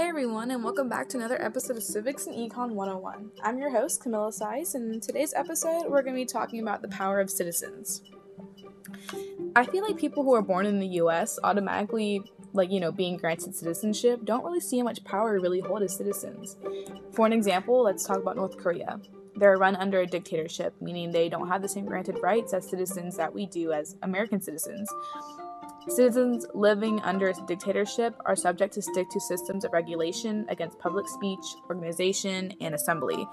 Hey everyone, and welcome back to another episode of Civics and Econ 101. I'm your host, Camilla Sice, and in today's episode, we're going to be talking about the power of citizens. I feel like people who are born in the US automatically, like, you know, being granted citizenship, don't really see how much power we really hold as citizens. For an example, let's talk about North Korea. They're run under a dictatorship, meaning they don't have the same granted rights as citizens that we do as American citizens. Citizens living under a dictatorship are subject to stick to systems of regulation against public speech, organization, and assembly.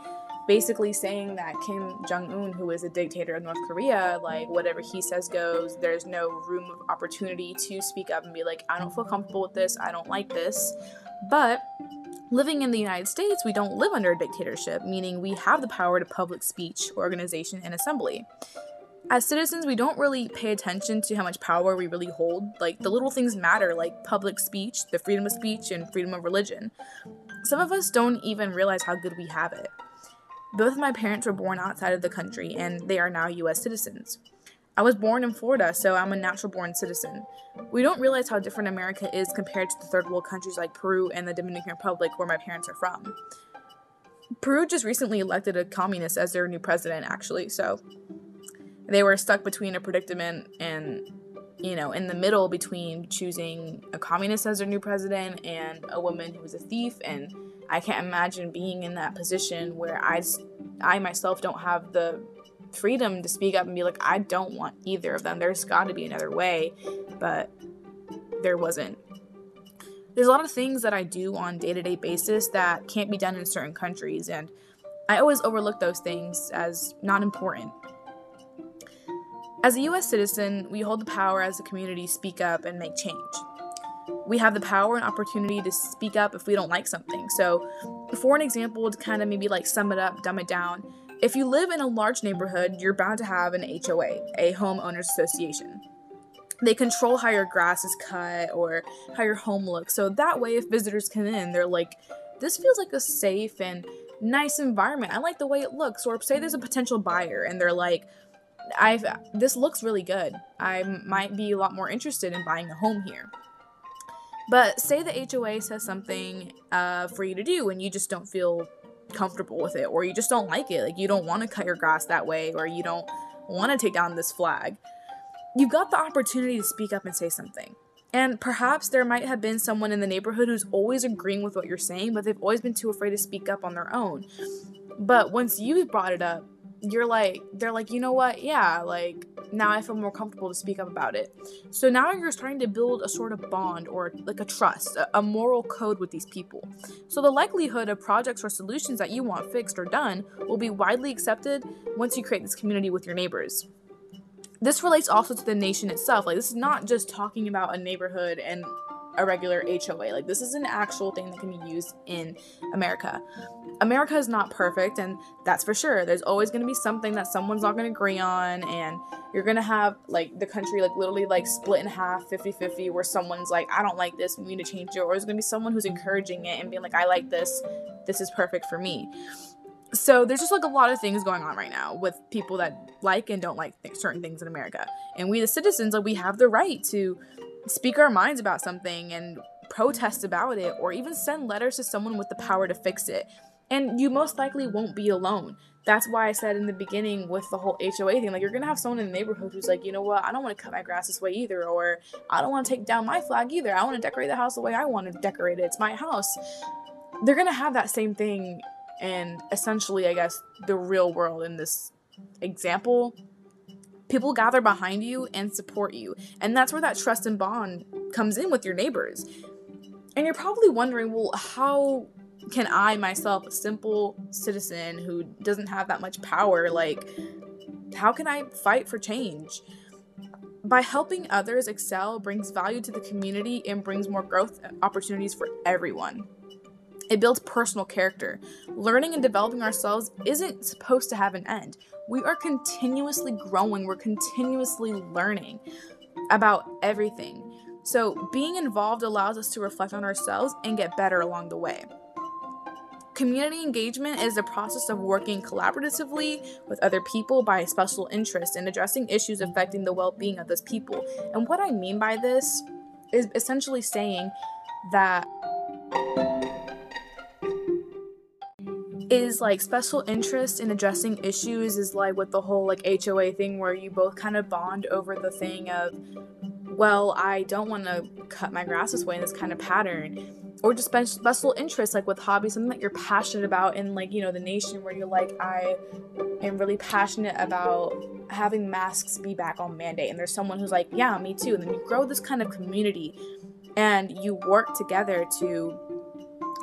Basically, saying that Kim Jong un, who is a dictator of North Korea, like whatever he says goes, there's no room of opportunity to speak up and be like, I don't feel comfortable with this, I don't like this. But living in the United States, we don't live under a dictatorship, meaning we have the power to public speech, organization, and assembly as citizens, we don't really pay attention to how much power we really hold. Like, the little things matter, like public speech, the freedom of speech, and freedom of religion. Some of us don't even realize how good we have it. Both of my parents were born outside of the country, and they are now US citizens. I was born in Florida, so I'm a natural born citizen. We don't realize how different America is compared to the third world countries like Peru and the Dominican Republic, where my parents are from. Peru just recently elected a communist as their new president, actually, so they were stuck between a predicament and you know in the middle between choosing a communist as their new president and a woman who was a thief. And i can't imagine being in that position where i i myself don't have the freedom to speak up and be like i don't want either of them. There's got to be another way. But there wasn't. There's a lot of things that i do on day-to-day basis that can't be done in certain countries. And i always overlook those things as not important as a US citizen, we hold the power as a community to speak up and make change. We have the power and opportunity to speak up if we don't like something. So, for an example, to kind of maybe like sum it up, dumb it down, if you live in a large neighborhood, you're bound to have an HOA, a homeowners association. They control how your grass is cut or how your home looks. So that way, if visitors come in, they're like, this feels like a safe and nice environment. I like the way it looks. Or say there's a potential buyer and they're like, I've this looks really good. I might be a lot more interested in buying a home here. But say the HOA says something uh, for you to do and you just don't feel comfortable with it, or you just don't like it. Like you don't want to cut your grass that way, or you don't want to take down this flag. You've got the opportunity to speak up and say something. And perhaps there might have been someone in the neighborhood who's always agreeing with what you're saying, but they've always been too afraid to speak up on their own. But once you've brought it up, you're like they're like you know what? Yeah like now i feel more comfortable to speak up about it. So now you're starting to build a sort of bond or like a trust a, a, moral code with these people. So the likelihood of projects or solutions that you want fixed or done will be widely accepted once you create this community with your neighbors. This relates also to the nation itself. Like this is not just talking about a neighborhood and a regular HOA. Like, this is an actual thing that can be used in America. America is not perfect, and that's for sure. There's always going to be something that someone's not going to agree on, and you're going to have, like, the country, like, literally, like, split in half, 50 50, where someone's like, I don't like this, we need to change it, or there's going to be someone who's encouraging it and being like, I like this, this is perfect for me. So there's just like a lot of things going on right now with people that like and don't like th- certain things in America. And we the citizens like we have the right to speak our minds about something and protest about it or even send letters to someone with the power to fix it. And you most likely won't be alone. That's why I said in the beginning with the whole HOA thing, like you're gonna have someone in the neighborhood who's like, you know what, I don't wanna cut my grass this way either, or I don't wanna take down my flag either. I wanna decorate the house the way I wanna decorate it. It's my house. They're gonna have that same thing and essentially, I guess, the real world in this example people gather behind you and support you. And that's where that trust and bond comes in with your neighbors. And you're probably wondering, well, how can I, myself, a simple citizen who doesn't have that much power, like, how can I fight for change? By helping others excel brings value to the community and brings more growth opportunities for everyone. It builds personal character. Learning and developing ourselves isn't supposed to have an end. We are continuously growing, we're continuously learning about everything. So, being involved allows us to reflect on ourselves and get better along the way. Community engagement is the process of working collaboratively with other people by special interest and addressing issues affecting the well being of those people. And what I mean by this is essentially saying that is like special interest in addressing issues is like with the whole like HOA thing where you both kind of bond over the thing of well, I don't want to cut my grass this way in this kind of pattern. Or just special interest, like with hobbies, something that you're passionate about in, like, you know, the nation where you're like, I am really passionate about having masks be back on mandate. And there's someone who's like, yeah, me too. And then you grow this kind of community and you work together to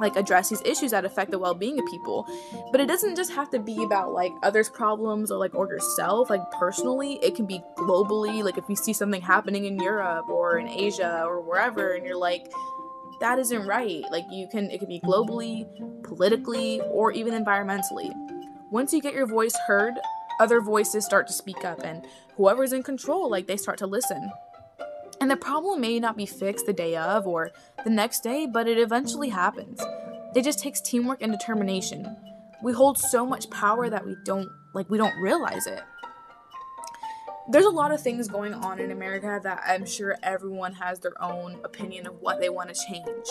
like address these issues that affect the well-being of people. But it doesn't just have to be about like others problems or like or yourself. Like personally it can be globally. Like if you see something happening in europe or in asia or wherever and you're like that isn't right. Like you can it can be globally politically or even environmentally. Once you get your voice heard other voices start to speak up and whoever's in control like they start to listen and the problem may not be fixed the day of or the next day, but it eventually happens. It just takes teamwork and determination. We hold so much power that we don't like we don't realize it. There's a lot of things going on in America that I'm sure everyone has their own opinion of what they want to change.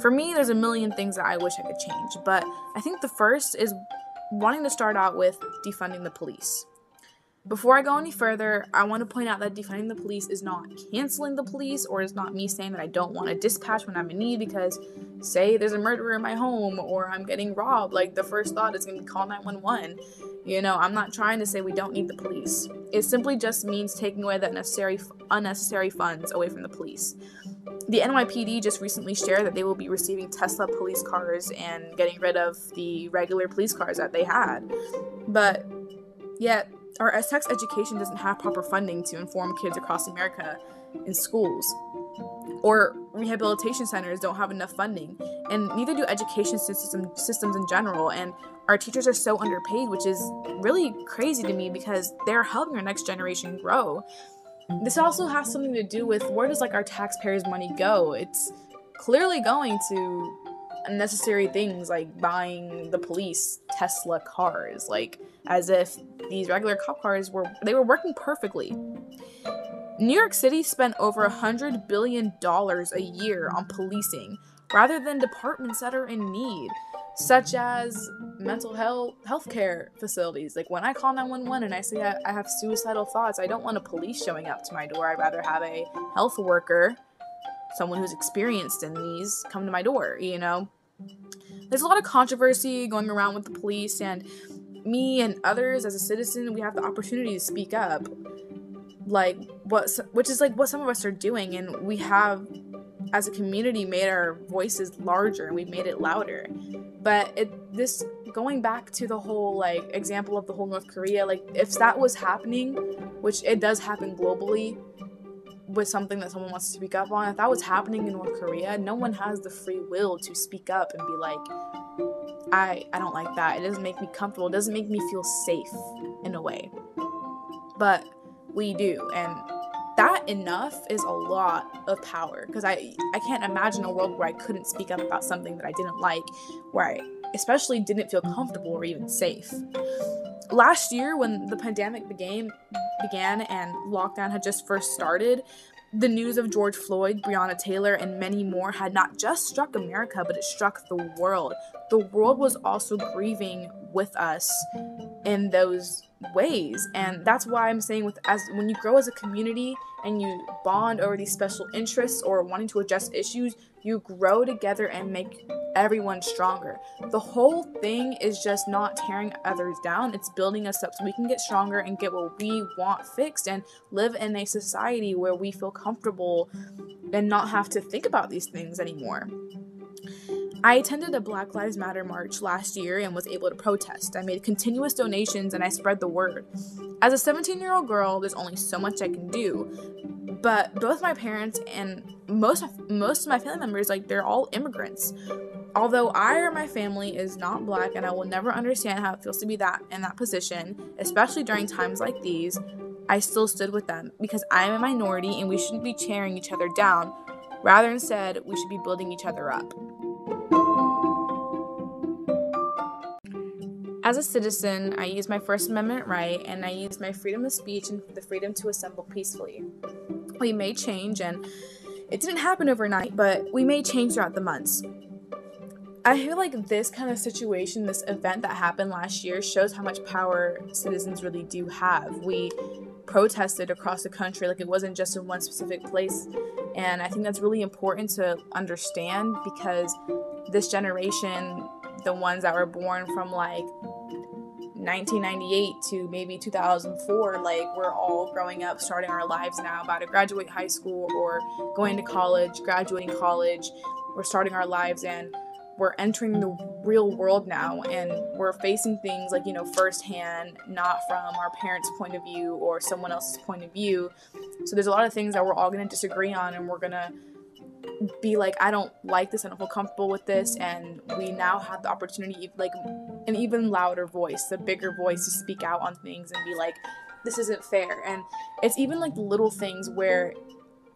For me, there's a million things that I wish I could change, but I think the first is wanting to start out with defunding the police. Before I go any further, I want to point out that defunding the police is not canceling the police or is not me saying that I don't want to dispatch when I'm in need because, say, there's a murderer in my home or I'm getting robbed, like the first thought is going to be call 911. You know, I'm not trying to say we don't need the police. It simply just means taking away the necessary, unnecessary funds away from the police. The NYPD just recently shared that they will be receiving Tesla police cars and getting rid of the regular police cars that they had. But yet, our sex education doesn't have proper funding to inform kids across America in schools. Or rehabilitation centers don't have enough funding, and neither do education system, systems in general. And our teachers are so underpaid, which is really crazy to me because they're helping our next generation grow. This also has something to do with where does like our taxpayers' money go? It's clearly going to unnecessary things like buying the police Tesla cars, like as if these regular cop cars were they were working perfectly. New York City spent over a hundred billion dollars a year on policing rather than departments that are in need, such as mental health healthcare facilities. Like when I call 911 and I say I, I have suicidal thoughts, I don't want a police showing up to my door. I'd rather have a health worker, someone who's experienced in these, come to my door, you know? There's a lot of controversy going around with the police, and me and others as a citizen, we have the opportunity to speak up. Like what, which is like what some of us are doing, and we have, as a community, made our voices larger and we've made it louder. But it, this going back to the whole like example of the whole North Korea, like if that was happening, which it does happen globally, with something that someone wants to speak up on. If that was happening in North Korea, no one has the free will to speak up and be like, I I don't like that. It doesn't make me comfortable. It doesn't make me feel safe in a way. But we do and that enough is a lot of power because I I can't imagine a world where I couldn't speak up about something that I didn't like, where I especially didn't feel comfortable or even safe. Last year when the pandemic began began and lockdown had just first started, the news of George Floyd, Breonna Taylor, and many more had not just struck America, but it struck the world. The world was also grieving with us in those ways. And that's why I'm saying with as when you grow as a community and you bond over these special interests or wanting to address issues, you grow together and make everyone stronger. The whole thing is just not tearing others down, it's building us up so we can get stronger and get what we want fixed and live in a society where we feel comfortable and not have to think about these things anymore. I attended a Black Lives Matter march last year and was able to protest. I made continuous donations and I spread the word. As a 17 year old girl, there's only so much I can do. But both my parents and most most of my family members, like they're all immigrants. Although I or my family is not black and I will never understand how it feels to be that in that position, especially during times like these, I still stood with them because I am a minority and we shouldn't be tearing each other down. Rather instead, we should be building each other up. As a citizen, I use my First Amendment right and I use my freedom of speech and the freedom to assemble peacefully. We may change, and it didn't happen overnight, but we may change throughout the months. I feel like this kind of situation, this event that happened last year, shows how much power citizens really do have. We protested across the country, like it wasn't just in one specific place. And I think that's really important to understand because this generation, the ones that were born from like 1998 to maybe 2004 like we're all growing up starting our lives now about to graduate high school or going to college graduating college. We're starting our lives and we're entering the real world now and we're facing things like you know firsthand not from our parents point of view or someone else's point of view. So there's a lot of things that we're all going to disagree on and we're going to be like i don't like this i don't feel comfortable with this and we now have the opportunity like an even louder voice a bigger voice to speak out on things and be like this isn't fair and it's even like little things where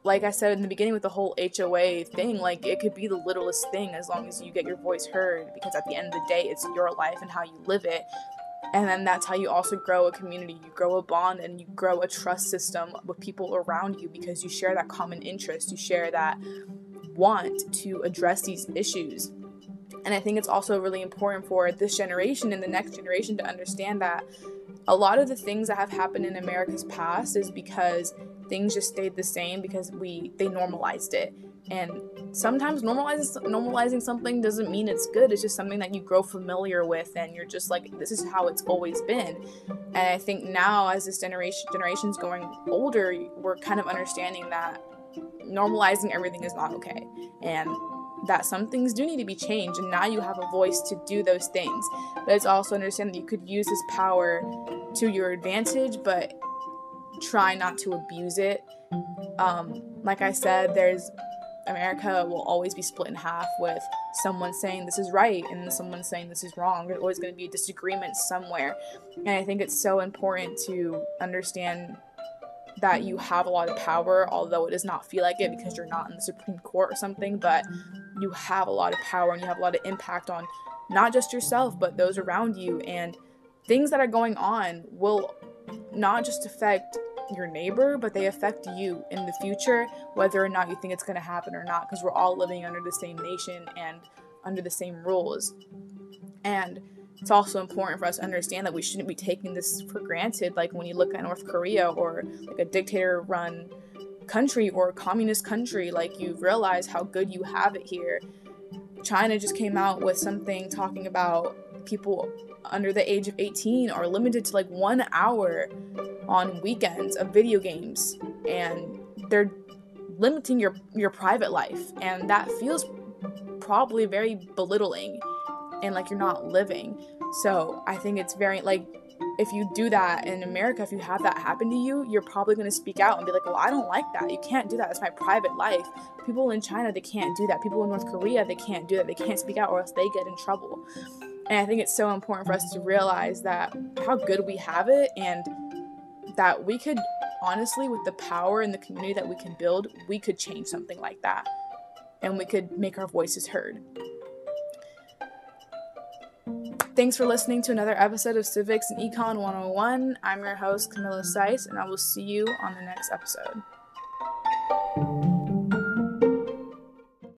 like I said in the beginning with the whole HOA thing, like it could be the littlest thing as long as you get your voice heard because at the end of the day, it's your life and how you live it. And then that's how you also grow a community. You grow a bond and you grow a trust system with people around you because you share that common interest. You share that want to address these issues. And I think it's also really important for this generation and the next generation to understand that a lot of the things that have happened in America's past is because things just stayed the same because we they normalized it. And sometimes normalizing normalizing something doesn't mean it's good. It's just something that you grow familiar with and you're just like this is how it's always been. And I think now as this generation generation's going older, we're kind of understanding that normalizing everything is not okay. And that some things do need to be changed and now you have a voice to do those things but it's also understand that you could use this power to your advantage but try not to abuse it um, like i said there's america will always be split in half with someone saying this is right and someone saying this is wrong there's always going to be a disagreement somewhere and i think it's so important to understand that you have a lot of power, although it does not feel like it because you're not in the Supreme Court or something, but you have a lot of power and you have a lot of impact on not just yourself, but those around you. And things that are going on will not just affect your neighbor, but they affect you in the future, whether or not you think it's going to happen or not, because we're all living under the same nation and under the same rules. And it's also important for us to understand that we shouldn't be taking this for granted. Like when you look at North Korea or like a dictator run country or a communist country, like you realize how good you have it here. China just came out with something talking about people under the age of 18 are limited to like one hour on weekends of video games and they're limiting your your private life and that feels probably very belittling and like you're not living. So I think it's very like if you do that in America, if you have that happen to you, you're probably going to speak out and be like, well, I don't like that. You can't do that. It's my private life. People in China, they can't do that. People in North Korea, they can't do that. They can't speak out or else they get in trouble. And I think it's so important for us to realize that how good we have it and that we could honestly, with the power and the community that we can build, we could change something like that. And we could make our voices heard. Thanks for listening to another episode of Civics and Econ 101. I'm your host, Camilla Seiss, and I will see you on the next episode.